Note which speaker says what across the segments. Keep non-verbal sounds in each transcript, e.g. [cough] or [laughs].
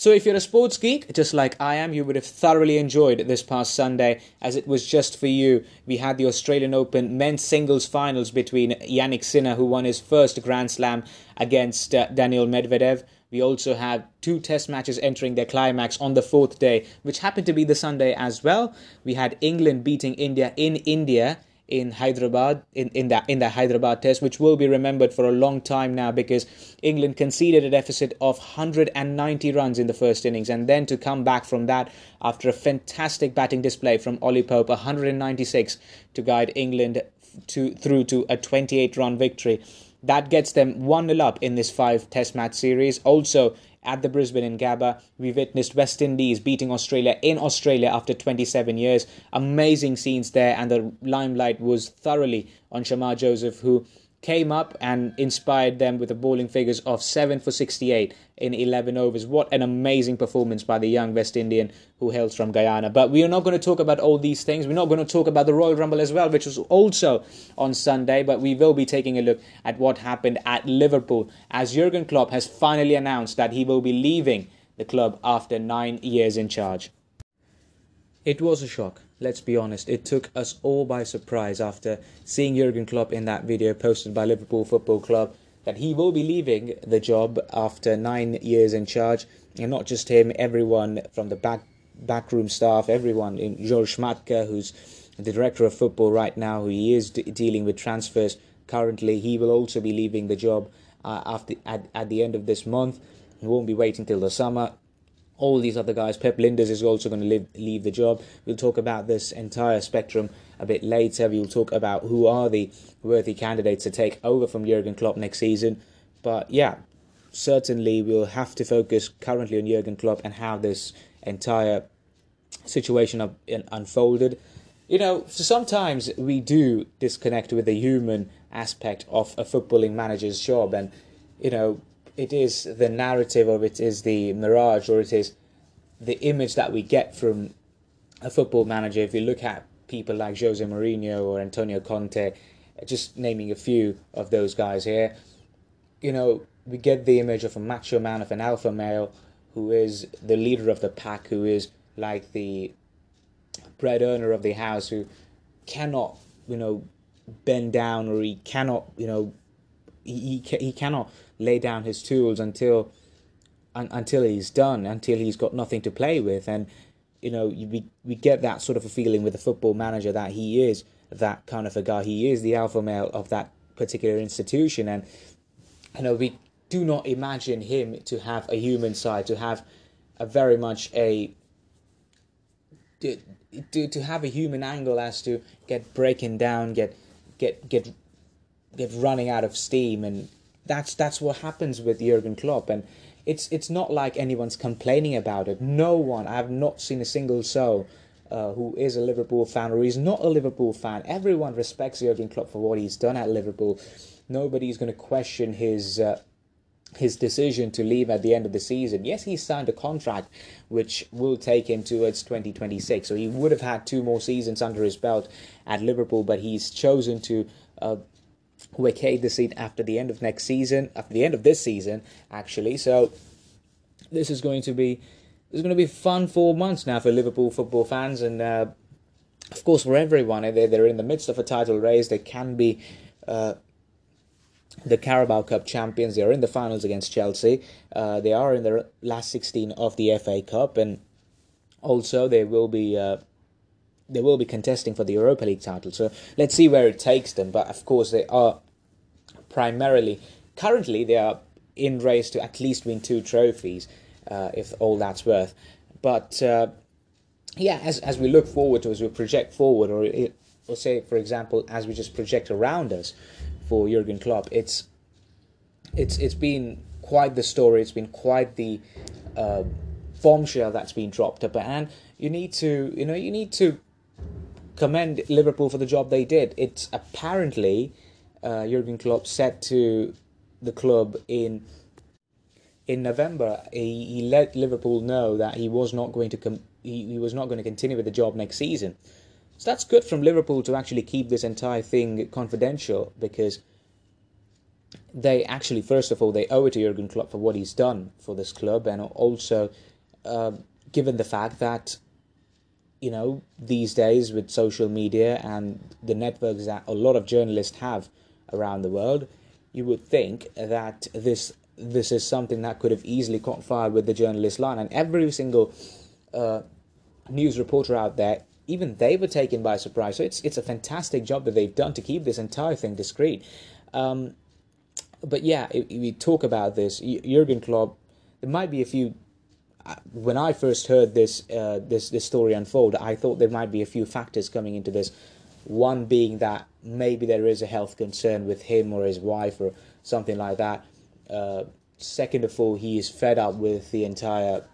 Speaker 1: So, if you're a sports geek, just like I am, you would have thoroughly enjoyed this past Sunday as it was just for you. We had the Australian Open men's singles finals between Jannik Sinner, who won his first Grand Slam against uh, Daniil Medvedev. We also had two test matches entering their climax on the fourth day, which happened to be the Sunday as well. We had England beating India in India in Hyderabad in, in that in the Hyderabad test, which will be remembered for a long time now because England conceded a deficit of 190 runs in the first innings, and then to come back from that after a fantastic batting display from Ollie Pope, 196 to guide England to through to a 28 run victory. That gets them 1 0 up in this five test match series. Also, at the Brisbane in Gabba. We witnessed West Indies beating Australia in Australia after 27 years. Amazing scenes there, and the limelight was thoroughly on Shamar Joseph, who came up and inspired them with the bowling figures of 7 for 68 in 11 overs. What an amazing performance by the young West Indian who hails from Guyana. But we are not going to talk about all these things. We're not going to talk about the Royal Rumble as well, which was also on Sunday, but we will be taking a look at what happened at Liverpool as Jurgen Klopp has finally announced that he will be leaving the club after 9 years in charge. It was a shock let's be honest, it took us all by surprise after seeing Jurgen Klopp in that video posted by Liverpool Football Club that he will be leaving the job after nine years in charge. And not just him, everyone from the back backroom staff, everyone in George Schmadtke, who's the director of football right now, who he is dealing with transfers currently. He will also be leaving the job uh, after at, at the end of this month. He won't be waiting till the summer all these other guys. Pep Lijnders is also going to leave, leave the job. We'll talk about this entire spectrum a bit later. We'll talk about who are the worthy candidates to take over from Jurgen Klopp next season. But yeah, certainly we'll have to focus currently on Jurgen Klopp and how this entire situation unfolded. You know, sometimes we do disconnect with the human aspect of a footballing manager's job, and you know, it is the narrative or it is the mirage or it is the image that we get from a football manager. If you look at people like Jose Mourinho or Antonio Conte, just naming a few of those guys here, you know, we get the image of a macho man, of an alpha male who is the leader of the pack, who is like the bread earner of the house, who cannot, you know, bend down or he cannot, you know, he, he, he cannot lay down his tools until un, until he's done, until he's got nothing to play with. And you know, we we get that sort of a feeling with the football manager that he is that kind of a guy. He is the alpha male of that particular institution, and you know, we do not imagine him to have a human side, to have a very much a to, to, to have a human angle as to get breaking down, get get get get running out of steam and that's that's what happens with Jurgen Klopp, and it's it's not like anyone's complaining about it. No one, I have not seen a single soul uh, who is a Liverpool fan or is not a Liverpool fan. Everyone respects Jurgen Klopp for what he's done at Liverpool. Nobody's going to question his. Uh, his decision to leave at the end of the season. Yes, he signed a contract which will take him towards 2026. So he would have had two more seasons under his belt at Liverpool, but he's chosen to uh, vacate the seat after the end of next season, after the end of this season, actually. So this is going to be this is going to be fun four months now for Liverpool football fans, and uh, of course for everyone. They're they're in the midst of a title race. They can be. Uh, the Carabao Cup champions. They are in the finals against Chelsea. Uh, they are in the last 16 of the FA Cup, and also they will be uh, they will be contesting for the Europa League title. So let's see where it takes them. But of course, they are primarily currently they are in race to at least win two trophies, uh, if all that's worth. But uh, yeah, as as we look forward to as we project forward, or it, or say for example, as we just project around us for Jurgen Klopp, it's it's it's been quite the story. It's been quite the uh, bombshell that's been dropped up, and you need to you know you need to commend Liverpool for the job they did. It's apparently uh, Jurgen Klopp said to the club in in November he, he let Liverpool know that he was not going to com- he, he was not going to continue with the job next season. So that's good from Liverpool to actually keep this entire thing confidential because they actually, first of all, they owe it to Jurgen Klopp for what he's done for this club, and also uh, given the fact that you know these days with social media and the networks that a lot of journalists have around the world, you would think that this this is something that could have easily caught fire with the journalist line, and every single uh, news reporter out there, even they were taken by surprise. So it's it's a fantastic job that they've done to keep this entire thing discreet. Um, but yeah, we talk about this, Jurgen Klopp, there might be a few. When I first heard this uh, this this story unfold, I thought there might be a few factors coming into this. One being that maybe there is a health concern with him or his wife or something like that. Uh, second of all, he is fed up with the entire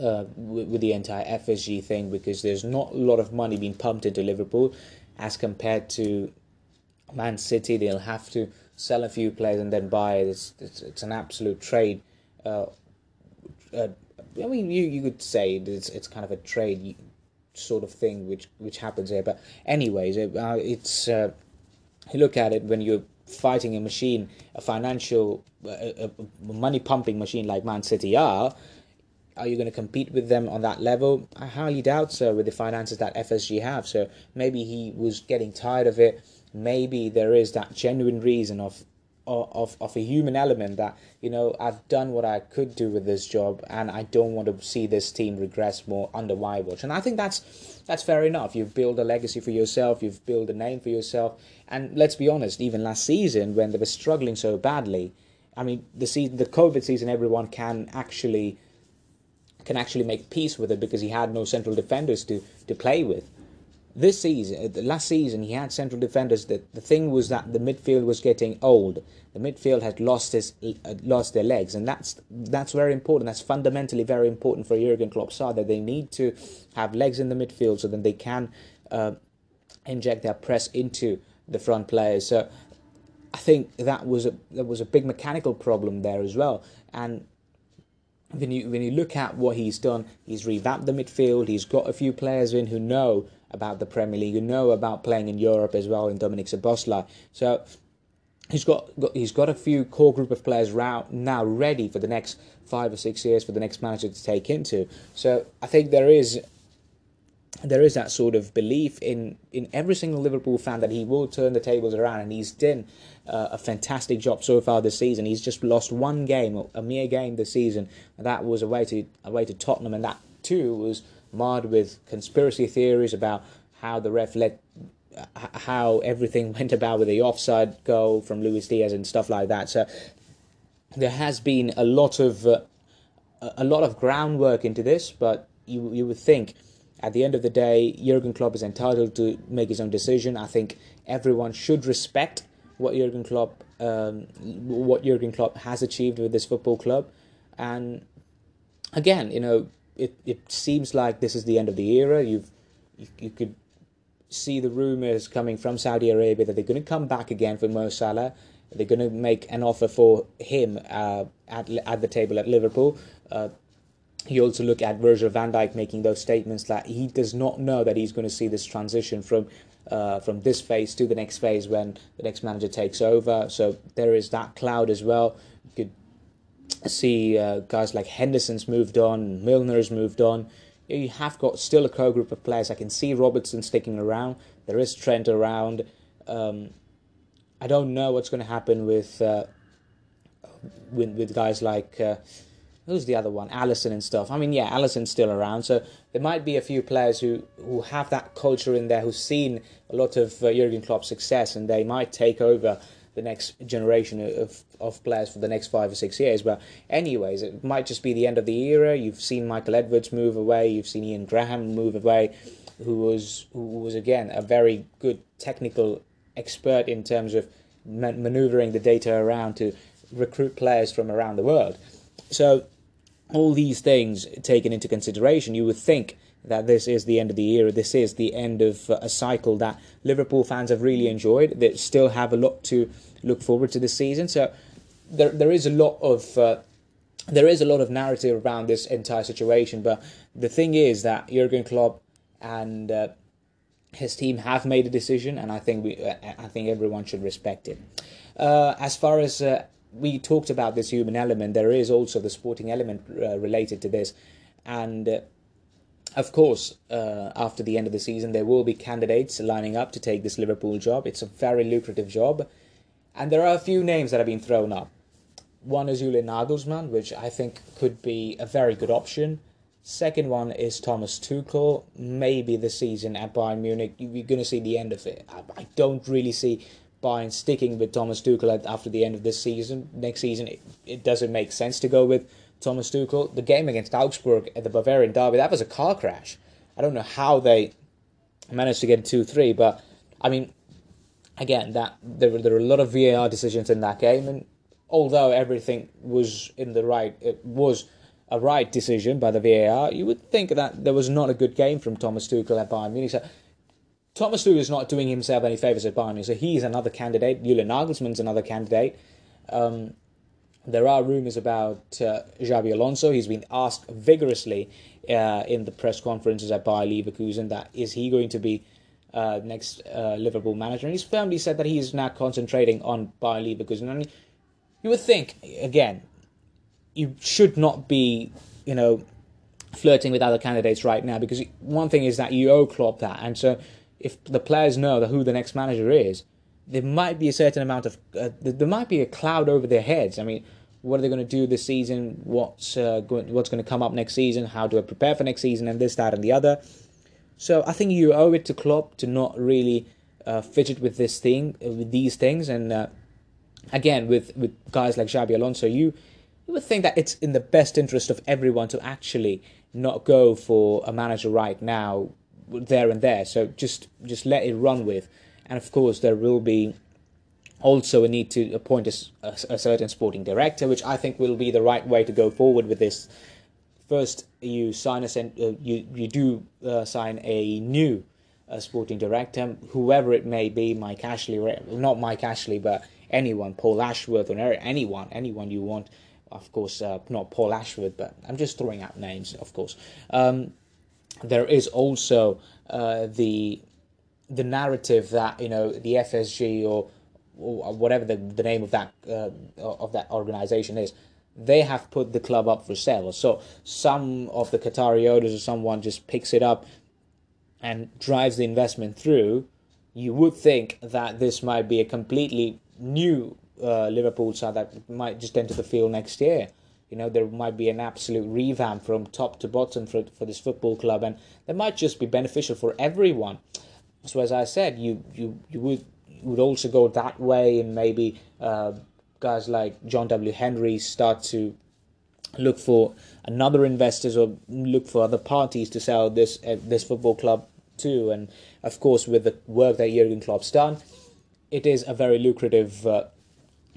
Speaker 1: uh, with, the entire FSG thing because there's not a lot of money being pumped into Liverpool as compared to Man City. They'll have to sell a few players and then buy. It's it's, it's an absolute trade. Uh, uh, I mean, you you could say it's it's kind of a trade sort of thing which which happens here. But anyways, it, uh, it's uh, you look at it when you're fighting a machine, a financial, a, a money pumping machine like Man City are. Are you going to compete with them on that level? I highly doubt so with the finances that FSG have. So maybe he was getting tired of it maybe there is that genuine reason of of, of a human element that you know I've done what I could do with this job and I don't want to see this team regress more under my watch. And I think that's that's fair enough. You've built a legacy for yourself. You've built a name for yourself. And let's be honest even last season when they were struggling so badly I mean the season the COVID season everyone can actually can actually make peace with it because he had no central defenders to to play with this season, uh, last season, he had central defenders. That the thing was that the midfield was getting old. The midfield had lost his uh, lost their legs, and that's that's very important. That's fundamentally very important for Jurgen Klopp's side that they need to have legs in the midfield so that they can uh, inject their press into the front players. So I think that was a that was a big mechanical problem there as well, and when you when you look at what he's done, he's revamped the midfield. He's got a few players in who know about the Premier League, You know about playing in Europe as well in Dominic Szoboszlai. So he's got, got, he's got a few core group of players now ready for the next five or six years for the next manager to take into. So I think there is there is that sort of belief in in every single Liverpool fan that he will turn the tables around, and he's done uh, a fantastic job so far this season. He's just lost one game, a mere game this season, and that was away to away to Tottenham, and that too was marred with conspiracy theories about how the ref let how everything [laughs] went about with the offside goal from Luis Diaz and stuff like that. So there has been a lot of uh, a lot of groundwork into this, but you you would think at the end of the day, Jurgen Klopp is entitled to make his own decision. I think everyone should respect what Jurgen Klopp um, what Jurgen Klopp has achieved with this football club, and again, you know, it, it seems like this is the end of the era. You've you, you could see the rumors coming from Saudi Arabia that they're going to come back again for Mo Salah. They're going to make an offer for him uh, at at the table at Liverpool. Uh, you also look at Virgil van Dijk making those statements that he does not know that he's going to see this transition from uh, from this phase to the next phase when the next manager takes over. So there is that cloud as well. See uh, guys like Henderson's moved on, Milner's moved on. You have got still a core group of players. I can see Robertson sticking around. There is Trent around. Um, I don't know what's going to happen with, uh, with with guys like uh, who's the other one, Alisson and stuff. I mean, yeah, Alisson's still around, so there might be a few players who who have that culture in there, who've seen a lot of uh, Jurgen Klopp's success, and they might take over the next generation of, of players for the next five or six years. But anyways, it might just be the end of the era. You've seen Michael Edwards move away. You've seen Ian Graham move away, who was who was again a very good technical expert in terms of maneuvering the data around to recruit players from around the world. So all these things taken into consideration, you would think that this is the end of the era. This is the end of a cycle that Liverpool fans have really enjoyed. They still have a lot to look forward to this season. So there there is a lot of uh, there is a lot of narrative around this entire situation. But the thing is that Jurgen Klopp and uh, his team have made a decision, and I think we I think everyone should respect it. uh, as far as uh, we talked about this human element, there is also the sporting element uh, related to this, and. Uh, of course, uh, after the end of the season, there will be candidates lining up to take this Liverpool job. It's a very lucrative job, and there are a few names that have been thrown up. One is Julian Nagelsmann, which I think could be a very good option. Second one is Thomas Tuchel. Maybe the season at Bayern Munich, you're going to see the end of it. I, don't really see Bayern sticking with Thomas Tuchel after the end of this season. Next season, it, it doesn't make sense to go with Thomas Tuchel. The game against Augsburg at the Bavarian Derby, that was a car crash. I don't know how they managed to get 2 3, but I mean, again, that there, there were a lot of VAR decisions in that game, and although everything was in the right, it was a right decision by the VAR, you would think that there was not a good game from Thomas Tuchel at Bayern Munich. So Thomas Tuchel is not doing himself any favours at Bayern Munich, so he's another candidate. Julian Nagelsmann's another candidate. Um, there are rumours about uh, Xabi Alonso. He's been asked vigorously uh, in the press conferences at Bayer Leverkusen that is he going to be uh, next uh, Liverpool manager, and he's firmly said that he is now concentrating on Bayer Leverkusen. And you would think again you should not be, you know, flirting with other candidates right now because one thing is that you owe Klopp that, and so if the players know who the next manager is, there might be a certain amount of uh, there might be a cloud over their heads. I mean, what are they going to do this season? What's uh, going, what's going to come up next season? How do I prepare for next season? And this, that, and the other. So I think you owe it to Klopp to not really uh, fidget with this thing, with these things, and uh, again with with guys like Xabi Alonso, you you would think that it's in the best interest of everyone to actually not go for a manager right now, there and there. So just just let it run with, and of course there will be also a need to appoint a, a, a certain sporting director, which I think will be the right way to go forward with this. First, you sign a uh, you you do uh, sign a new uh, sporting director, whoever it may be, Mike Ashley, not Mike Ashley, but anyone, Paul Ashworth, or anyone, anyone you want of course, uh, not Paul Ashworth, but I'm just throwing out names, of course. Um, there is also uh, the the narrative that you know the FSG or, or whatever the, the name of that uh, of that organization is, they have put the club up for sale. So some of the Qatari owners or someone just picks it up and drives the investment through. You would think that this might be a completely new uh, Liverpool side that might just enter the field next year. You know, there might be an absolute revamp from top to bottom for, for this football club, and that might just be beneficial for everyone. So, as I said, you you, you would you would also go that way, and maybe uh, guys like John W. Henry start to look for another investors or look for other parties to sell this uh, this football club to. And of course, with the work that Jurgen Klopp's done, it is a very lucrative uh,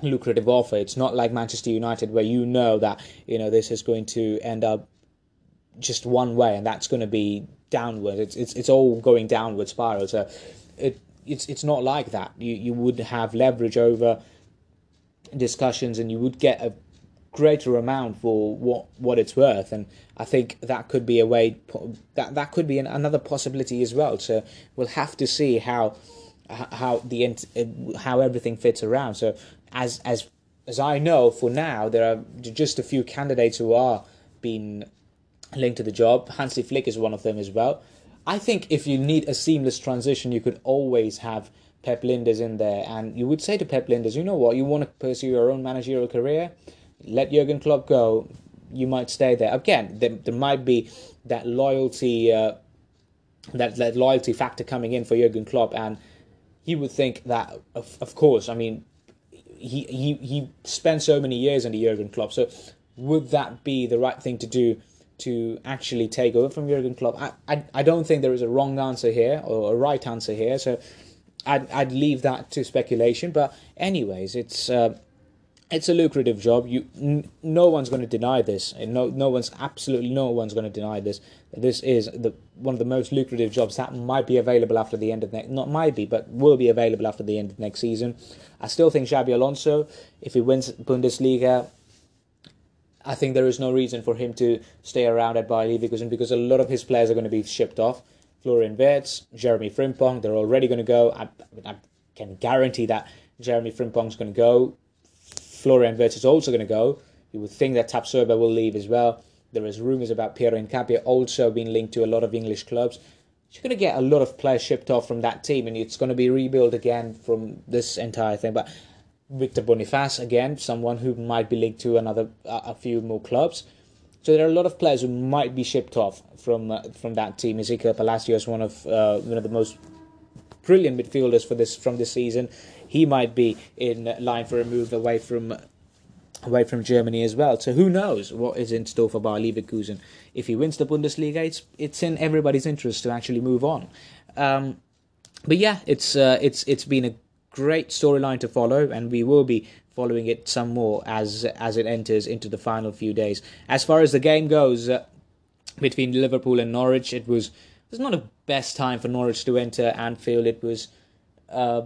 Speaker 1: lucrative offer. It's not like Manchester United where you know that you know this is going to end up just one way and that's going to be downward. It's it's it's all going downward spiral. So it it's it's not like that. You you would have leverage over discussions and you would get a greater amount for what what it's worth and I think that could be a way that that could be an, another possibility as well so we'll have to see how how the how everything fits around so as as as I know, for now there are just a few candidates who are being linked to the job. Hansi Flick is one of them as well. I think if you need a seamless transition, you could always have Pep Lijnders in there, and you would say to Pep Lijnders, you know what, you want to pursue your own managerial career, let Jurgen Klopp go. You might stay there. Again, there, there might be that loyalty, uh, that that loyalty factor coming in for Jurgen Klopp, and he would think that, of, of course, I mean, he he he spent so many years under Jurgen Klopp. So would that be the right thing to do to actually take over from Jurgen Klopp? I I, I don't think there is a wrong answer here or a right answer here. So I'd I'd leave that to speculation. But anyways, it's. Uh, it's a lucrative job. You, n- no one's going to deny this. No, no one's absolutely no one's going to deny this. This is the one of the most lucrative jobs that might be available after the end of next. Not might be, but will be available after the end of next season. I still think Xabi Alonso, if he wins Bundesliga, I think there is no reason for him to stay around at Bayer Leverkusen because a lot of his players are going to be shipped off. Florian Wirtz, Jeremy Frimpong, they're already going to go. I, I can guarantee that Jeremy Frimpong's going to go. Florian Wirtz is also going to go. You would think that Tapsoba will leave as well. There is rumours about Piero Hincapié also being linked to a lot of English clubs. You're going to get a lot of players shipped off from that team, and it's going to be rebuilt again from this entire thing. But Victor Boniface, again, someone who might be linked to another a few more clubs. So there are a lot of players who might be shipped off from uh, from that team. Exequiel Palacios, one of uh, one of the most brilliant midfielders for this from this season, he might be in line for a move away from away from Germany as well. So who knows what is in store for Bayer Leverkusen? If he wins the Bundesliga, it's it's in everybody's interest to actually move on. Um, but yeah, it's uh, it's it's been a great storyline to follow, and we will be following it some more as as it enters into the final few days. As far as the game goes uh, between Liverpool and Norwich, it was it was not a best time for Norwich to enter Anfield. It was. Uh,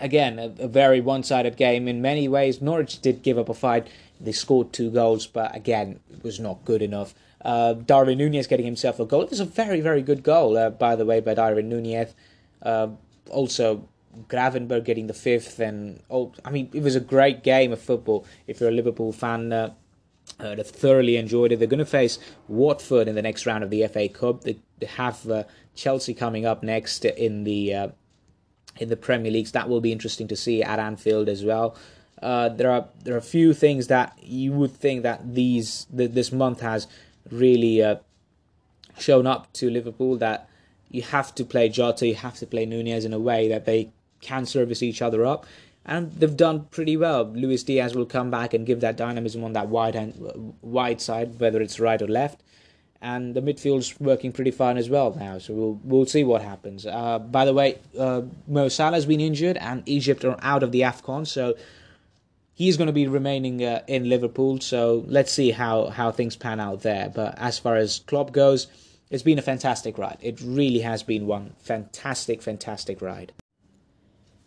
Speaker 1: again, a, a very one sided game in many ways. Norwich did give up a fight. They scored two goals, but again, it was not good enough. Uh, Darwin Nunez getting himself a goal. It was a very, very good goal, uh, by the way, by Darwin Nunez. Uh, also, Gravenberch getting the fifth, and oh, I mean, it was a great game of football. If you're a Liverpool fan, uh, uh, they've thoroughly enjoyed it. They're going to face Watford in the next round of the FA Cup. They, they have uh, Chelsea coming up next in the uh, in the Premier Leagues. That will be interesting to see at Anfield as well. Uh, there are there are a few things that you would think that these that this month has really uh, shown up to Liverpool that you have to play Jota, you have to play Nunez in a way that they can service each other up, and they've done pretty well. Luis Diaz will come back and give that dynamism on that wide hand, wide side, whether it's right or left and the midfield's working pretty fine as well now. So we'll we'll see what happens. Uh, by the way, uh, Mo Salah's been injured, and Egypt are out of the Afcon, so he's going to be remaining uh, in Liverpool. So let's see how how things pan out there. But as far as Klopp goes, it's been a fantastic ride. It really has been one fantastic, fantastic ride.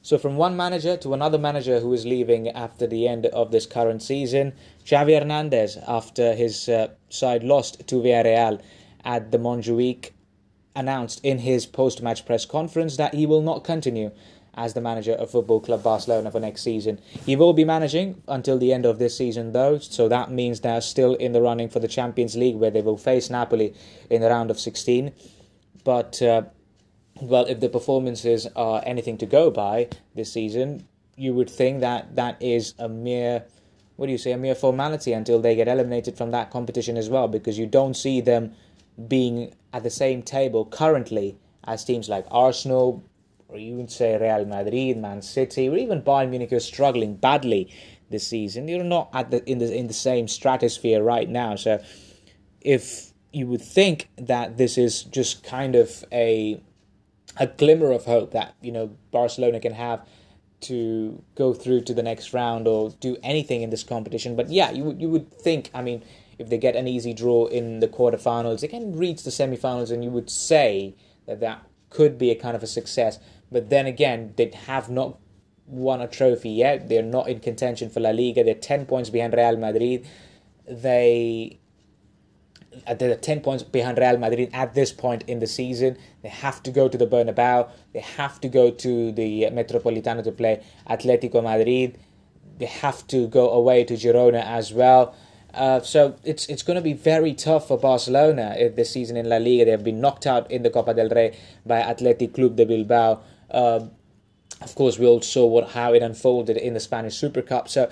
Speaker 1: So from one manager to another manager who is leaving after the end of this current season, Xavi Hernandez, after his uh, side lost to Villarreal at the Montjuic, announced in his post-match press conference that he will not continue as the manager of Football Club Barcelona for next season. He will be managing until the end of this season, though, so that means they're still in the running for the Champions League, where they will face Napoli in the round of 16. But uh, well, if the performances are anything to go by this season, you would think that that is a mere, what do you say, a mere formality until they get eliminated from that competition as well, because you don't see them being at the same table currently as teams like Arsenal, or you would say Real Madrid, Man City, or even Bayern Munich are struggling badly this season. You're not at the in the in the same stratosphere right now. So if you would think that this is just kind of a a glimmer of hope that you know Barcelona can have to go through to the next round or do anything in this competition. But yeah, you you would think. I mean, if they get an easy draw in the quarterfinals, they can reach the semifinals, and you would say that that could be a kind of a success. But then again, they have not won a trophy yet. They're not in contention for La Liga. They're ten points behind Real Madrid. They they're 10 points behind Real Madrid at this point in the season. They have to go to the Bernabeu. They have to go to the Metropolitano to play Atletico Madrid. They have to go away to Girona as well. Uh, so it's it's going to be very tough for Barcelona this season in La Liga. They have been knocked out in the Copa del Rey by Athletic Club de Bilbao. Uh, of course, we all saw what how it unfolded in the Spanish Super Cup. So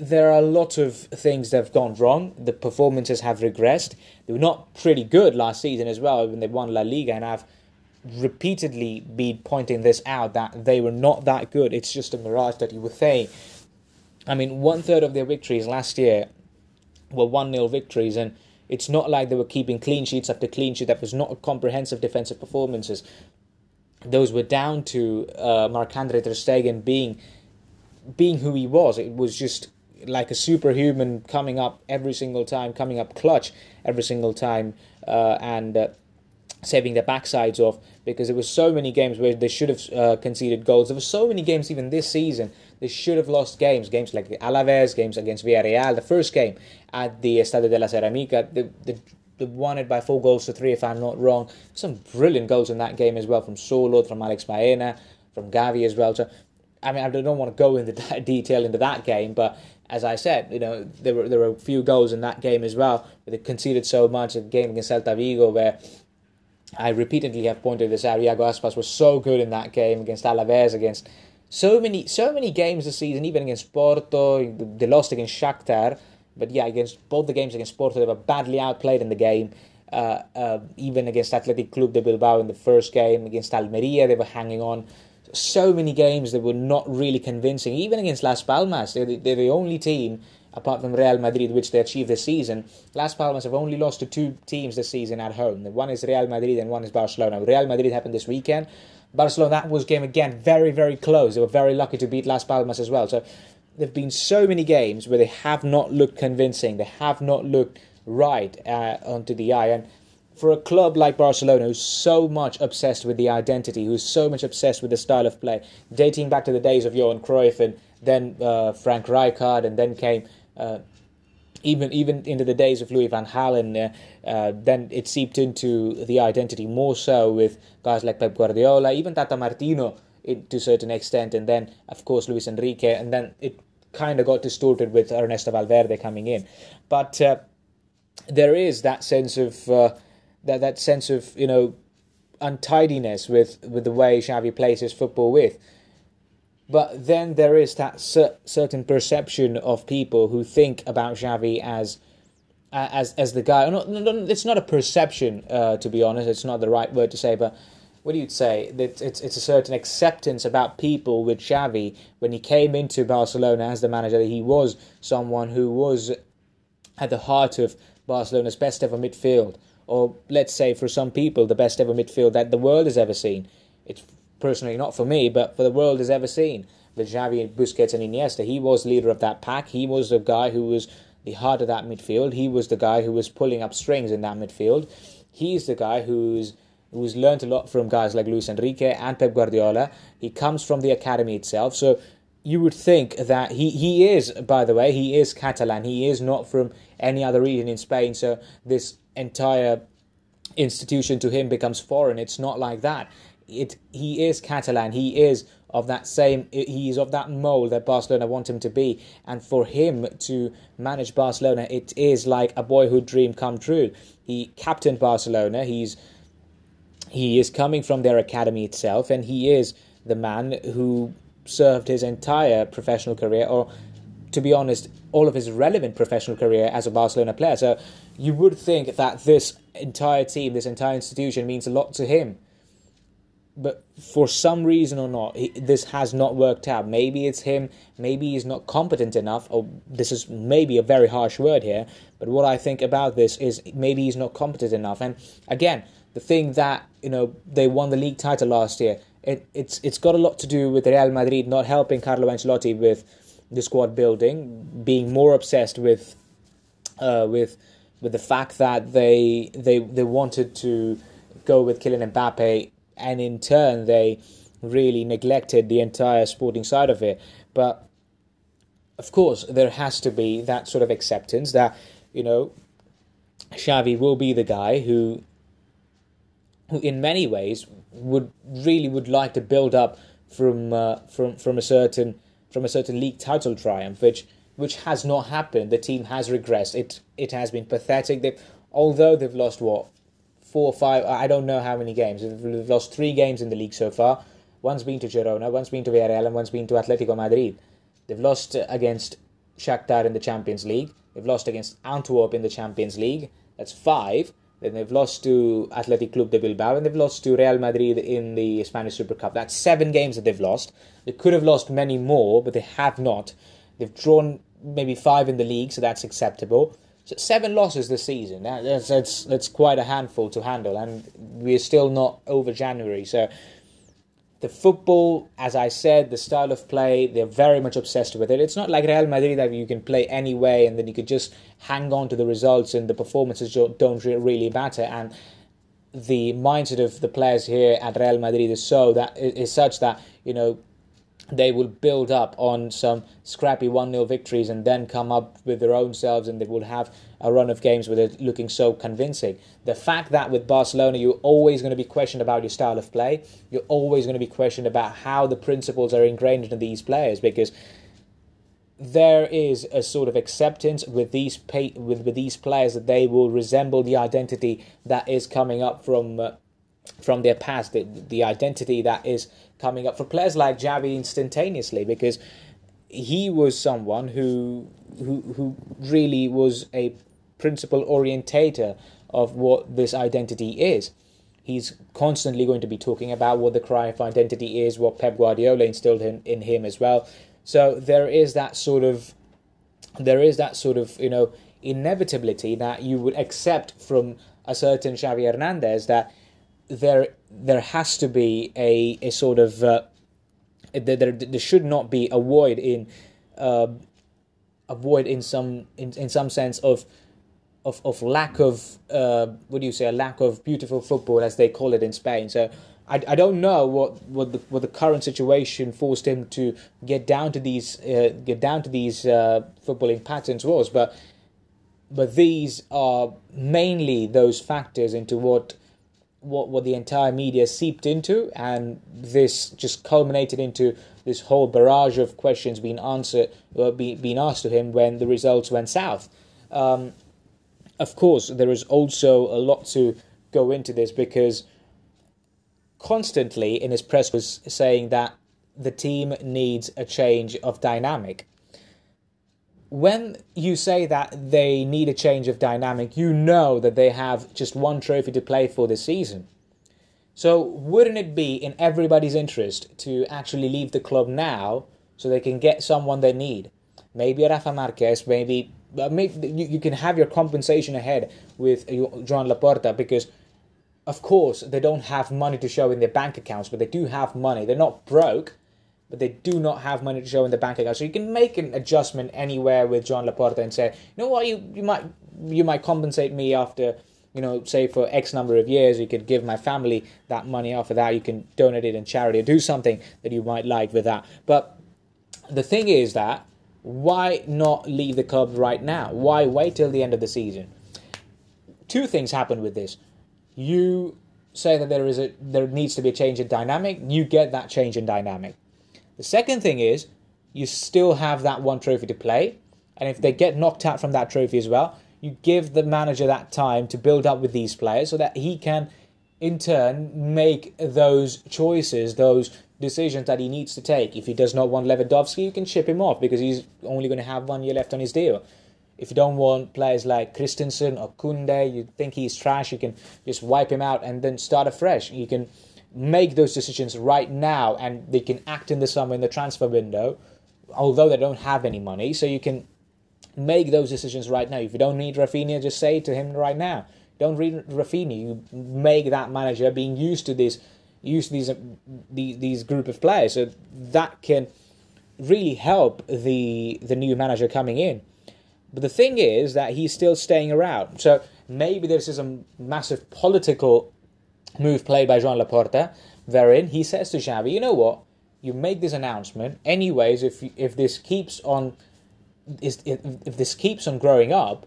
Speaker 1: there are a lot of things that have gone wrong. The performances have regressed. They were not pretty good last season as well when they won La Liga, and I've repeatedly been pointing this out that they were not that good. It's just a mirage that you would say. I mean, one third of their victories last year were 1 0 victories, and it's not like they were keeping clean sheets after clean sheet. That was not a comprehensive defensive performances. Those were down to uh, Marc Andre Ter Stegen being being who he was. It was just like a superhuman coming up every single time, coming up clutch every single time, uh, and uh, saving their backsides off because there were so many games where they should have uh, conceded goals. There were so many games even this season they should have lost games. Games like the Alaves, games against Villarreal, the first game at the Estadio de la Ceramica, they, they, they won it by four goals to three, if I'm not wrong. Some brilliant goals in that game as well from Solo, from Alex Baena, from Gavi as well. So I mean, I don't want to go into [laughs] detail into that game, but as I said, you know, there were there were a few goals in that game as well. They conceded so much. A game against Celta Vigo where I repeatedly have pointed this out. Iago Aspas was so good in that game against Alaves, against so many so many games this season, even against Porto. They lost against Shakhtar, but yeah, against both the games against Porto, they were badly outplayed in the game. Uh, uh, even against Athletic Club de Bilbao in the first game, against Almeria, they were hanging on. So many games that were not really convincing. Even against Las Palmas, they're the, they're the only team apart from Real Madrid, which they achieved this season. Las Palmas have only lost to two teams this season at home. One is Real Madrid and one is Barcelona. Real Madrid happened this weekend. Barcelona, that was game again, very, very close. They were very lucky to beat Las Palmas as well. So there have been so many games where they have not looked convincing. They have not looked right uh, onto the eye. And for a club like Barcelona, who's so much obsessed with the identity, who's so much obsessed with the style of play, dating back to the days of Johan Cruyff and then uh, Frank Rijkaard, and then came uh, even even into the days of Louis van Gaal, uh, uh, then it seeped into the identity more so with guys like Pep Guardiola, even Tata Martino to a certain extent, and then of course Luis Enrique, and then it kind of got distorted with Ernesto Valverde coming in. But uh, there is that sense of uh, that that sense of you know untidiness with with the way Xavi plays his football with. But then there is that cer- certain perception of people who think about Xavi as as as the guy. No, no, no, it's not a perception, uh, to be honest. It's not the right word to say, but what do you say? It's, it's it's a certain acceptance about people with Xavi when he came into Barcelona as the manager. That he was someone who was at the heart of Barcelona's best ever midfield, or let's say for some people the best ever midfield that the world has ever seen. It's personally not for me, but for the world has ever seen. With Xavi, Busquets, and Iniesta, he was leader of that pack. He was the guy who was the heart of that midfield. He was the guy who was pulling up strings in that midfield. He's the guy who's who's learned a lot from guys like Luis Enrique and Pep Guardiola. He comes from the academy itself, so you would think that he, he is, by the way, he is Catalan. He is not from any other region in Spain. So this entire institution to him becomes foreign. It's not like that it he is Catalan. He is of that same. He is of that mold that Barcelona want him to be. And for him to manage Barcelona, it is like a boyhood dream come true. He captained Barcelona. He's he is coming from their academy itself, and he is the man who served his entire professional career, or to be honest, all of his relevant professional career as a Barcelona player. So you would think that this entire team, this entire institution means a lot to him but for some reason or not, he, this has not worked out. Maybe it's him. Maybe he's not competent enough. Or this is maybe a very harsh word here. But what I think about this is maybe he's not competent enough. And again, the thing that you know they won the league title last year. It, it's it's got a lot to do with Real Madrid not helping Carlo Ancelotti with the squad building, being more obsessed with uh, with with the fact that they they they wanted to go with Kylian Mbappe and in turn they really neglected the entire sporting side of it. But of course, there has to be that sort of acceptance that you know Xavi will be the guy who, who in many ways would really would like to build up from uh, from from a certain from a certain league title triumph, which which has not happened. The team has regressed. It it has been pathetic. They although they've lost what four or five, I don't know how many games. They've lost three games in the league so far. One's been to Girona, one's been to Villarreal, and one's been to Atletico Madrid. They've lost against Shakhtar in the Champions League. They've lost against Antwerp in the Champions League. That's five. Then they've lost to Athletic Club de Bilbao and they've lost to Real Madrid in the Spanish Super Cup. That's seven games that they've lost. They could have lost many more, but they have not. They've drawn maybe five in the league, so that's acceptable. So seven losses this season. That's, that's that's quite a handful to handle, and we're still not over January. So the football, as I said, the style of play, they're very much obsessed with it. It's not like Real Madrid that you can play any way and then you could just hang on to the results and the performances don't really matter. And the mindset of the players here at Real Madrid is so that is such that you know they will build up on some scrappy 1 0 victories and then come up with their own selves and they will have a run of games where they're looking so convincing. The fact that with Barcelona you're always going to be questioned about your style of play, you're always going to be questioned about how the principles are ingrained into these players because there is a sort of acceptance with these pay, with, with these players that they will resemble the identity that is coming up from uh, from their past, the, the identity that is coming up for players like Xavi instantaneously because he was someone who who who really was a principal orientator of what this identity is. He's constantly going to be talking about what the Cruyff identity is, what Pep Guardiola instilled in, in him as well. So there is that sort of there is that sort of you know inevitability that you would accept from a certain Xavi Hernandez that there there has to be a, a sort of uh, there, there, should not be a void in uh, a void in some in, in some sense of of, of lack of uh, what do you say a lack of beautiful football as they call it in Spain. So I, I don't know what, what the what the current situation forced him to get down to these uh, get down to these uh, footballing patterns was but but these are mainly those factors into what what what the entire media seeped into, and this just culminated into this whole barrage of questions being answered, uh, be, being asked to him when the results went south. Um, of course, there is also a lot to go into this because constantly in his press was saying that the team needs a change of dynamic when you say that they need a change of dynamic, you know that they have just one trophy to play for this season. So, wouldn't it be in everybody's interest to actually leave the club now so they can get someone they need? Maybe Rafa Marquez, maybe, uh, maybe you, you can have your compensation ahead with Joan Laporta because, of course, they don't have money to show in their bank accounts, but they do have money. They're not broke but they do not have money to show in the bank account. So you can make an adjustment anywhere with Joan Laporta and say, you know what, you, you might you might compensate me after, you know, say for X number of years, you could give my family that money after that, you can donate it in charity or do something that you might like with that. But the thing is that why not leave the club right now? Why wait till the end of the season? Two things happen with this. You say that there is a there needs to be a change in dynamic, you get that change in dynamic the second thing is you still have that one trophy to play. And if they get knocked out from that trophy as well, you give the manager that time to build up with these players so that he can, in turn, make those choices, those decisions that he needs to take. If he does not want Lewandowski, you can ship him off because he's only going to have one year left on his deal. If you don't want players like Christensen or Koundé, you think he's trash, you can just wipe him out and then start afresh. You can make those decisions right now and they can act in the summer in the transfer window, although they don't have any money. So you can make those decisions right now. If you don't need Raphinha, just say to him right now. Don't read Raphinha. You make that manager being used to this, used to these, these these group of players. So that can really help the the new manager coming in. But the thing is that he's still staying around. So maybe this is a massive political move played by Joan Laporta, wherein he says to Xavi, you know what, you make this announcement, anyways, if if this keeps on, if, if this keeps on growing up,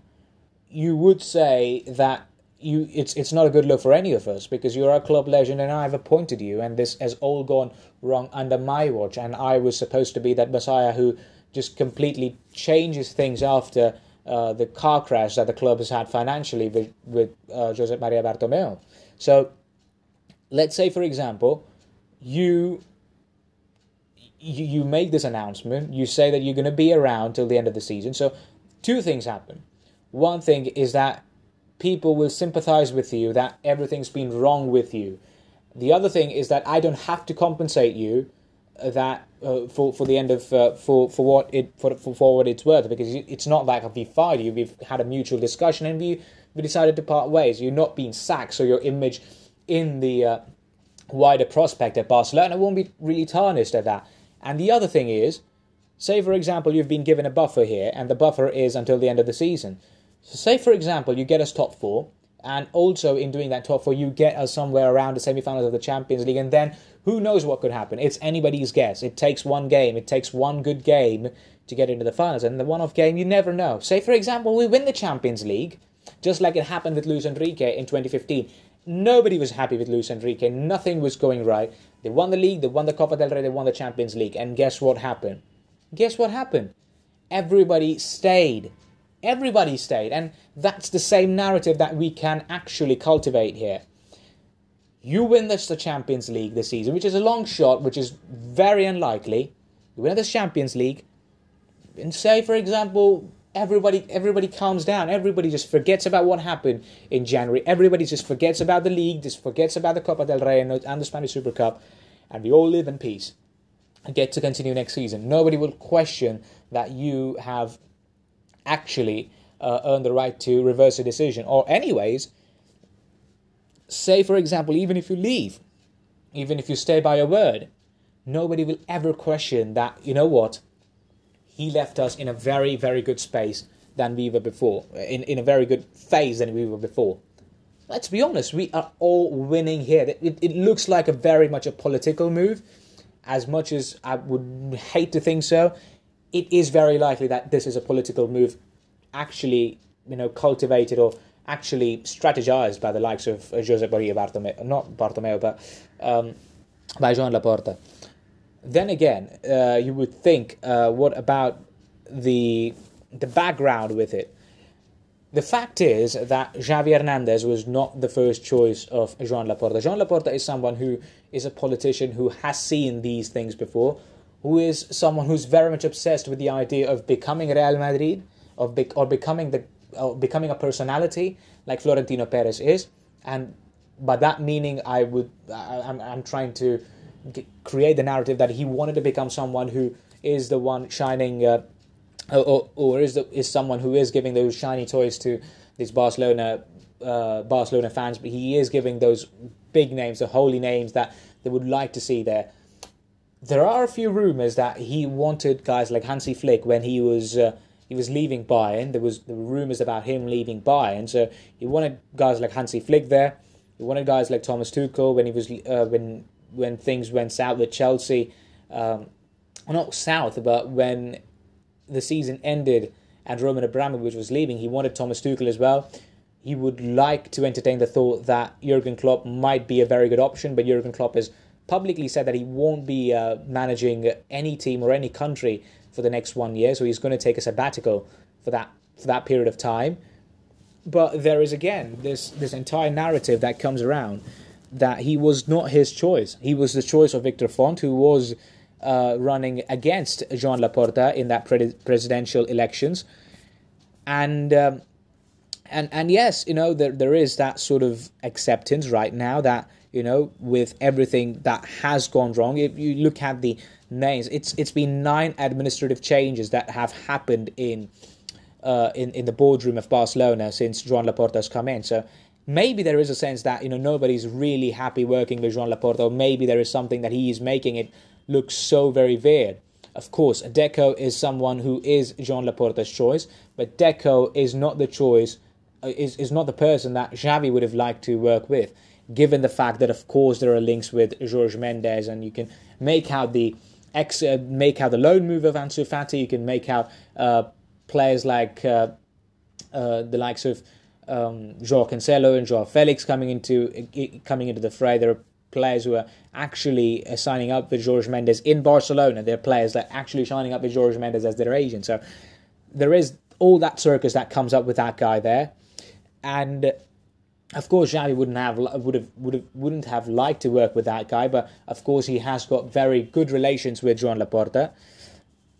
Speaker 1: you would say that you it's it's not a good look for any of us because you're a club legend and I've appointed you and this has all gone wrong under my watch and I was supposed to be that messiah who just completely changes things after uh, the car crash that the club has had financially with with uh, Josep Maria Bartomeu. So let's say, for example, you you, you make this announcement, you say that you're going to be around till the end of the season. So, two things happen. One thing is that people will sympathize with you that everything's been wrong with you. The other thing is that I don't have to compensate you uh, that uh, for for the end of uh, for for what it for, for for what it's worth because it's not like we fired you. We've had a mutual discussion and we we decided to part ways. You're not being sacked, so your image in the uh, wider prospect at Barcelona won't be really tarnished at that. And the other thing is, say for example you've been given a buffer here, and the buffer is until the end of the season. So say for example you get us top four, and also in doing that top four you get us somewhere around the semi-finals of the Champions League, and then Who knows what could happen? It's anybody's guess. It takes one game. It takes one good game to get into the finals. And the one-off game, you never know. Say, for example, we win the Champions League, just like it happened with Luis Enrique in 2015. Nobody was happy with Luis Enrique. Nothing was going right. They won the league, they won the Copa del Rey, they won the Champions League. And guess what happened? Guess what happened? Everybody stayed. Everybody stayed. And that's the same narrative that we can actually cultivate here. You win this the Champions League this season, which is a long shot, which is very unlikely. You win the Champions League, and say, for example, everybody everybody calms down. Everybody just forgets about what happened in January. Everybody just forgets about the league, just forgets about the Copa del Rey and the Spanish Super Cup, and we all live in peace and get to continue next season. Nobody will question that you have actually uh, earned the right to reverse a decision. Or, anyways, say for example, even if you leave, even if you stay by your word, nobody will ever question that. You know what? He left us in a very, very good space than we were before, in, in a very good phase than we were before. Let's be honest, we are all winning here. It, it looks like a very much a political move, as much as I would hate to think so. It is very likely that this is a political move, actually, you know, cultivated or actually strategized by the likes of Josep Maria Bartomeu, not Bartomeu, but um, by Joan Laporta then again, uh, you would think, uh, what about the the background with it? The fact is that Xavi Hernandez was not the first choice of Joan Laporta. Joan Laporta is someone who is a politician who has seen these things before, who is someone who's very much obsessed with the idea of becoming Real Madrid, of be- or becoming the or becoming a personality like Florentino Perez is, and by that meaning, I would I, I'm, I'm trying to create the narrative that he wanted to become someone who is the one shining, uh, or, or is the, is someone who is giving those shiny toys to these Barcelona uh, Barcelona fans, but he is giving those big names, the holy names that they would like to see there. There are a few rumors that he wanted guys like Hansi Flick when he was uh, he was leaving Bayern. There was rumors about him leaving Bayern, so he wanted guys like Hansi Flick there. He wanted guys like Thomas Tuchel when he was uh, when when things went south with Chelsea, um, not south, but when the season ended and Roman Abramovich was leaving, he wanted Thomas Tuchel as well. He would like to entertain the thought that Jurgen Klopp might be a very good option, but Jurgen Klopp has publicly said that he won't be uh, managing any team or any country for the next one year, so he's going to take a sabbatical for that for that period of time. But there is again this this entire narrative that comes around that he was not his choice. He was the choice of Victor Font, who was uh, running against Joan Laporta in that pre- presidential elections, and um, and and yes, you know there there is that sort of acceptance right now that you know with everything that has gone wrong. If you look at the names, it's it's been nine administrative changes that have happened in. Uh, in in the boardroom of Barcelona since Joan Laporta has come in, so maybe there is a sense that you know nobody's really happy working with Joan Laporta, or maybe there is something that he is making it look so very weird. Of course, Deco is someone who is Joan Laporta's choice, but Deco is not the choice, uh, is, is not the person that Xavi would have liked to work with, given the fact that of course there are links with Jorge Mendes, and you can make out the ex, uh, make out the loan move of Ansu Fati, you can make out uh, players like uh, uh the likes of um, Joao Cancelo and Joao Felix coming into coming into the fray. There are players who are actually uh, signing up with Jorge Mendes in Barcelona. There are players that are actually signing up with Jorge Mendes as their agent. So there is all that circus that comes up with that guy there, and of course Xavi wouldn't have would have would have wouldn't have liked to work with that guy, but of course he has got very good relations with Joan Laporta.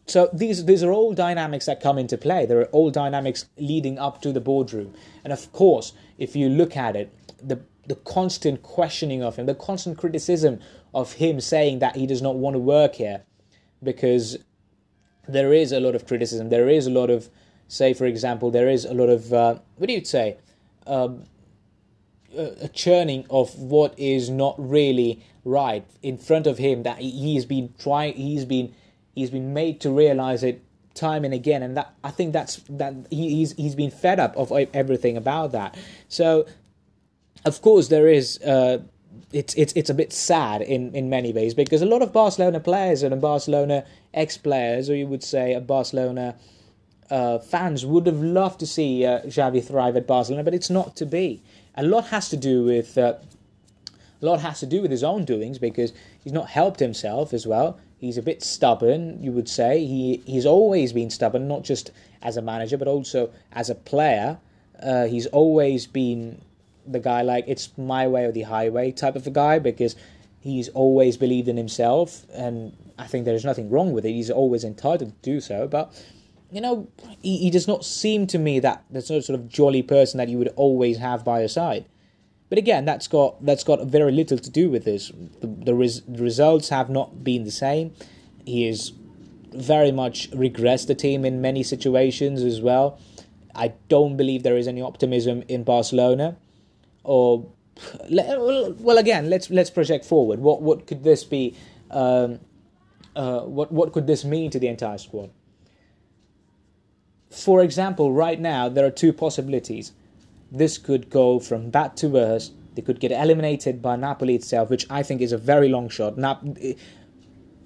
Speaker 1: So these these are all dynamics that come into play. There are all dynamics leading up to the boardroom, and of course, if you look at it, the the constant questioning of him, the constant criticism of him saying that he does not want to work here, because there is a lot of criticism. There is a lot of, say, for example, there is a lot of uh, what do you say, um, a churning of what is not really right in front of him. That he's been trying, he's been He's been made to realize it time and again, and that I think that's that he, he's he's been fed up of everything about that. So, of course, there is uh, it's it's it's a bit sad in in many ways because a lot of Barcelona players and Barcelona ex players, or you would say a Barcelona uh, fans, would have loved to see uh, Xavi thrive at Barcelona, but it's not to be. A lot has to do with uh, a lot has to do with his own doings because he's not helped himself as well. He's a bit stubborn, you would say. He he's always been stubborn, not just as a manager but also as a player. Uh, he's always been the guy like it's my way or the highway type of a guy because he's always believed in himself and I think there's nothing wrong with it. He's always entitled to do so, but you know, he, he does not seem to me that the sort of jolly person that you would always have by your side. But again, that's got that's got very little to do with this. The, the, res, the results have not been the same. He has very much regressed the team in many situations as well. I don't believe there is any optimism in Barcelona or well again let's let's project forward what what could this be um, uh, what what could this mean to the entire squad for example right now there are two possibilities this could go from bad to worse they could get eliminated by Napoli itself which I think is a very long shot Nap-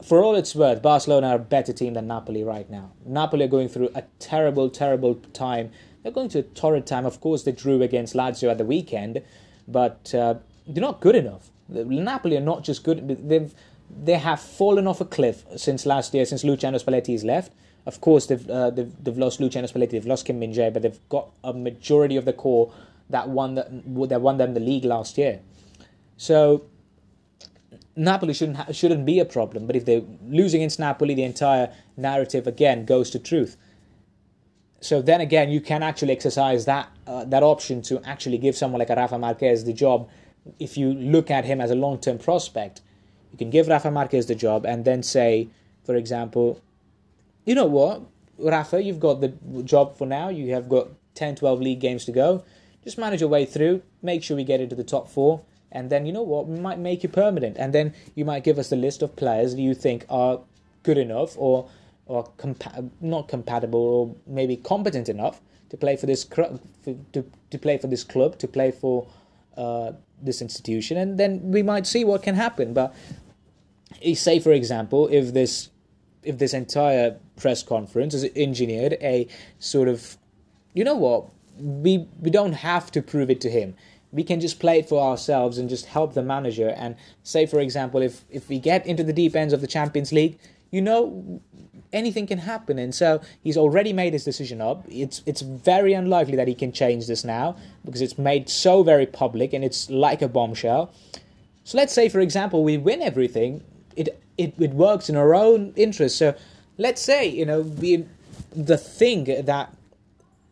Speaker 1: for all it's worth Barcelona are a better team than Napoli right now Napoli are going through a terrible terrible time they're going to a torrid time. Of course, they drew against Lazio at the weekend, but uh, they're not good enough. Napoli are not just good. They've they have fallen off a cliff since last year, since Luciano Spalletti's left. Of course, they've, uh, they've they've lost Luciano Spalletti, they've lost Kim Min Jae, but they've got a majority of the core that won the, that won them the league last year. So Napoli shouldn't ha- shouldn't be a problem. But if they're losing against Napoli, the entire narrative again goes to truth so then again, you can actually exercise that uh, that option to actually give someone like a Rafa Marquez the job. If you look at him as a long term prospect, you can give Rafa Marquez the job and then say, for example, you know what, Rafa, you've got the job for now. You have got 10, 12 league games to go. Just manage your way through. Make sure we get into the top four. And then, you know what, we might make you permanent. And then you might give us a list of players you think are good enough or or compa- not compatible or maybe competent enough to play for this cr- to, to play for this club to play for uh, this institution and then we might see what can happen but say for example if this if this entire press conference is engineered a sort of you know what we we don't have to prove it to him we can just play it for ourselves and just help the manager and say for example if if we get into the deep ends of the champions league you know anything can happen. And so he's already made his decision up. It's it's very unlikely that he can change this now because it's made so very public and it's like a bombshell. So let's say, for example, we win everything. It it, it works in our own interest. So let's say you know we the thing that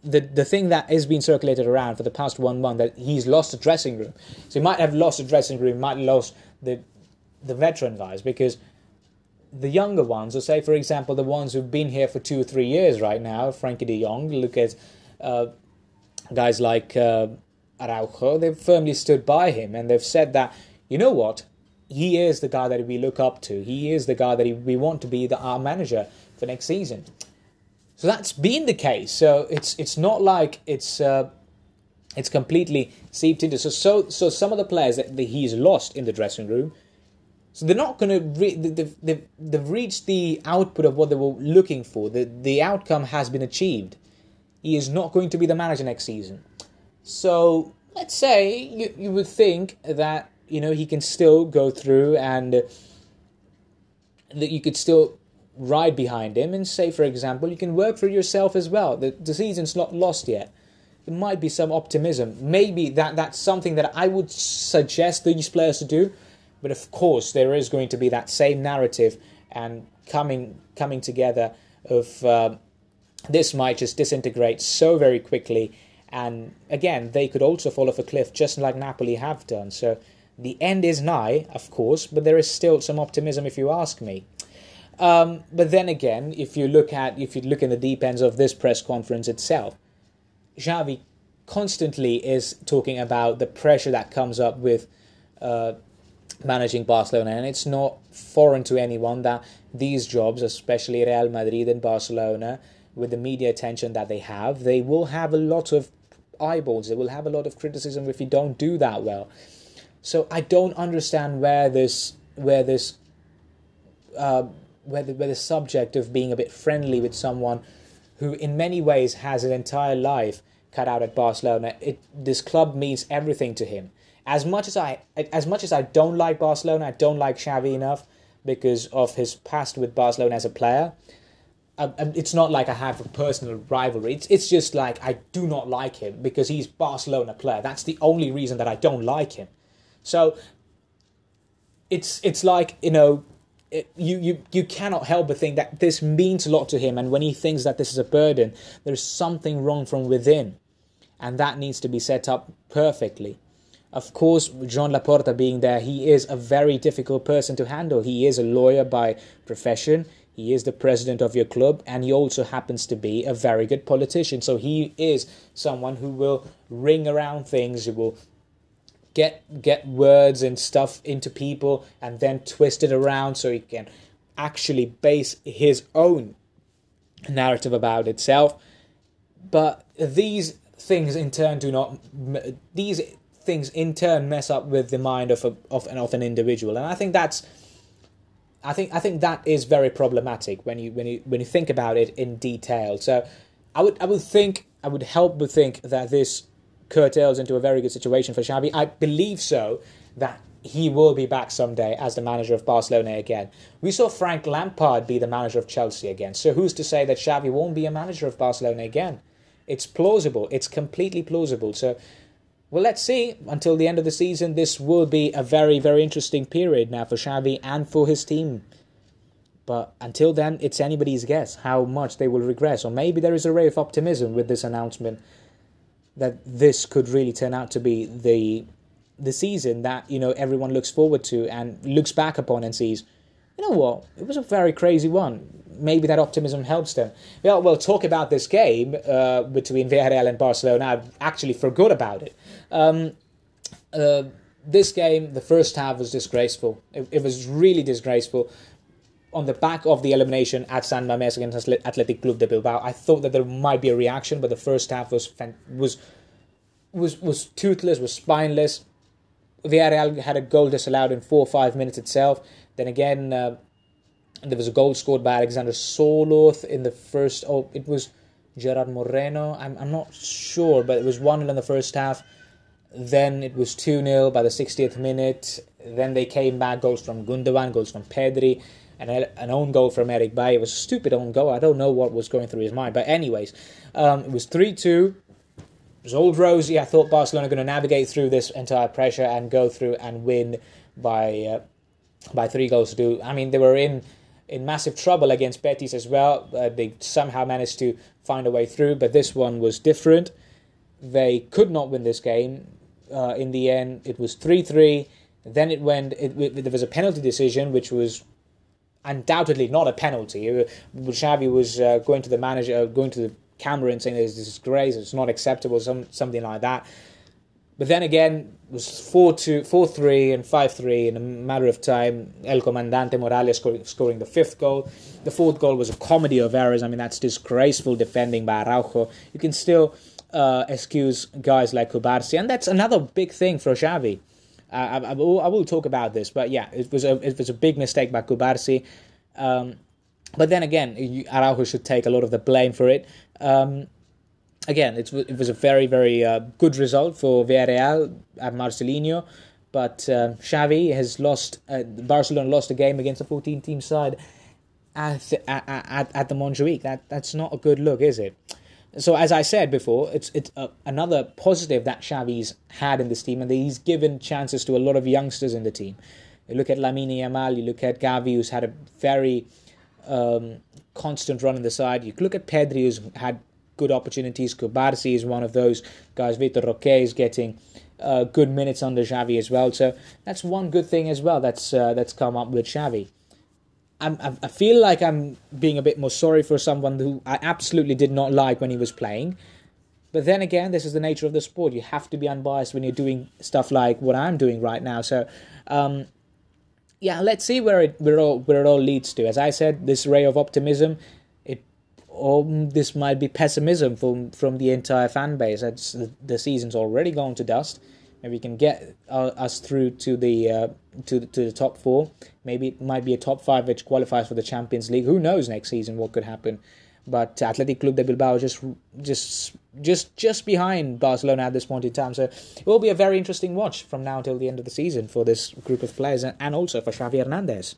Speaker 1: the the thing that has been circulated around for the past one month that he's lost a dressing room. So he might have lost a dressing room, might have lost the the veteran guys because the younger ones, or say, for example, the ones who've been here for two or three years right now, Frankie de Jong, look at uh, guys like uh, Araujo, they've firmly stood by him and they've said that, you know what, he is the guy that we look up to. He is the guy that we want to be the, our manager for next season. So that's been the case. So it's it's not like it's uh, it's completely seeped into. So so so some of the players that he's lost in the dressing room so they're not going to re- they've, they've, they've reached the output of what they were looking for. The the outcome has been achieved. He is not going to be the manager next season. So let's say you you would think that you know he can still go through and that you could still ride behind him and say, for example, you can work for yourself as well. The, the season's not lost yet. There might be some optimism. Maybe that that's something that I would suggest these players to do but of course, there is going to be that same narrative and coming coming together of uh, this might just disintegrate so very quickly. And again, they could also fall off a cliff, just like Napoli have done. So the end is nigh, of course, but there is still some optimism, if you ask me. Um, but then again, if you look at if you look in the deep ends of this press conference itself, Xavi constantly is talking about the pressure that comes up with uh, managing Barcelona, and it's not foreign to anyone that these jobs, especially Real Madrid and Barcelona, with the media attention that they have, they will have a lot of eyeballs. They will have a lot of criticism if you don't do that well. So I don't understand where this where this uh, where the, where the subject of being a bit friendly with someone who in many ways has an entire life cut out at Barcelona. It this club means everything to him. As much as I as much as I don't like Barcelona, I don't like Xavi enough because of his past with Barcelona as a player. Um, it's not like I have a personal rivalry. It's it's just like I do not like him because he's Barcelona player. That's the only reason that I don't like him. So it's it's like you know it, you, you you cannot help but think that this means a lot to him. And when he thinks that this is a burden there's something wrong from within. And that needs to be set up perfectly. Of course Joan Laporta being there he is a very difficult person to handle. He is a lawyer by profession. He is the president of your club. And he also happens to be a very good politician. So he is someone who will ring around things. Who will get get words and stuff into people and then twist it around so he can actually base his own narrative about itself but these things in turn do not these things in turn mess up with the mind of a, of an of an individual and i think that's I think I think that is very problematic when you when you when you think about it in detail. So I would I would think I would help but think that this curtails into a very good situation for Xavi. I believe so that he will be back someday as the manager of Barcelona again. We saw Frank Lampard be the manager of Chelsea again. So who's to say that Xavi won't be a manager of Barcelona again? It's plausible. It's completely plausible. So well, let's see. Until the end of the season, this will be a very, very interesting period now for Xavi and for his team. But until then, it's anybody's guess how much they will regress. Or maybe there is a ray of optimism with this announcement that this could really turn out to be the the season that you know everyone looks forward to and looks back upon and sees you know what it was a very crazy one. Maybe that optimism helps them. Well we'll talk about this game uh, between Villarreal and Barcelona. I actually forgot about it. Um, uh, this game the first half was disgraceful. It, it was really disgraceful on the back of the elimination at San Mamés against Athletic Club de Bilbao, I thought that there might be a reaction, but the first half was was was was toothless, was spineless. Villarreal had a goal disallowed in four or five minutes itself. Then again, uh, there was a goal scored by Alexander Sørloth in the first. Oh, it was Gerard Moreno. I'm I'm not sure, but it was one 0 in the first half. Then it was 2 0 by the 60th minute. Then they came back, goals from Gundogan, goals from Pedri an, an own goal from Eric Bailly. It was a stupid own goal. I don't know what was going through his mind. But, anyways, um, it was 3 2. It was old rosy. I thought Barcelona going to navigate through this entire pressure and go through and win by uh, by three goals to do. I mean, they were in in massive trouble against Betis as well. Uh, they somehow managed to find a way through, but this one was different. They could not win this game. Uh, in the end, it was 3 3. Then it went, it, it, there was a penalty decision, which was undoubtedly not a penalty. Uh, Xavi was uh, going to the manager, uh, going to the camera and saying this is disgrace, it's not acceptable, some, something like that. But then again, it was 4 2, 4 3 and 5 3 in a matter of time. El Comandante Morales scoring, the fifth goal. The fourth goal was a comedy of errors. I mean, that's disgraceful defending by Araujo. You can still uh, excuse guys like Cubarsí, and that's another big thing for Xavi. I, I, will, I, will, talk about this, but yeah, it was a it was a big mistake by Cubarsí. Um, but then again, Araujo should take a lot of the blame for it. Um, again, it, it was a very very uh, good result for Villarreal at Marcelino, but uh, Xavi has lost. Uh, Barcelona lost a game against a 14 team side at, at, at, at the Montjuic. That that's not a good look, is it? So as I said before, it's it's uh, another positive that Xavi's had in this team, and he's given chances to a lot of youngsters in the team. You look at Lamine Yamal, you look at Gavi, who's had a very um, constant run in the side. You look at Pedri, who's had good opportunities. Cubarsí is one of those guys. Vitor Roque is getting uh, good minutes under Xavi as well. So that's one good thing as well that's uh, that's come up with Xavi. I'm, I feel like I'm being a bit more sorry for someone who I absolutely did not like when he was playing. But then again, this is the nature of the sport. You have to be unbiased when you're doing stuff like what I'm doing right now. So, um, yeah, let's see where it where it all where it all leads to. As I said, this ray of optimism, it or this might be pessimism from from the entire fan base. The, the season's already gone to dust. Maybe we can get uh, us through to the uh, to to the top four. Maybe it might be a top five which qualifies for the Champions League. Who knows next season what could happen? But Athletic Club de Bilbao just just just just behind Barcelona at this point in time. So it will be a very interesting watch from now until the end of the season for this group of players and, and also for Xavi Hernandez.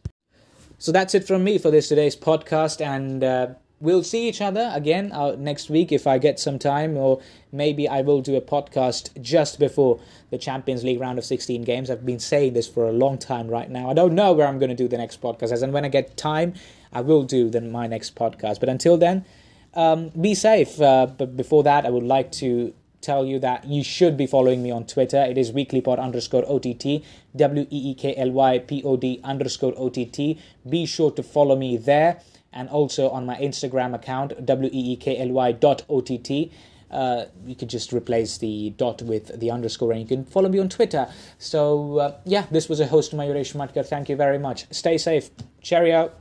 Speaker 1: So that's it from me for this today's podcast, and uh, we'll see each other again uh, next week if I get some time, or maybe I will do a podcast just before the Champions League round of 16 games. I've been saying this for a long time right now. I don't know where I'm going to do the next podcast, as and when I get time, I will do then my next podcast. But until then, um, be safe. Uh, but before that, I would like to tell you that you should be following me on Twitter. It is weeklypod underscore OTT, W E E K L Y P O D underscore OTT. Be sure to follow me there and also on my Instagram account, W E E K L Y dot OTT. Uh, you could just replace the dot with the underscore and you can follow me on Twitter. So, uh, yeah, this was a host, Mayuresh Matkar. Thank you very much. Stay safe. Cheerio.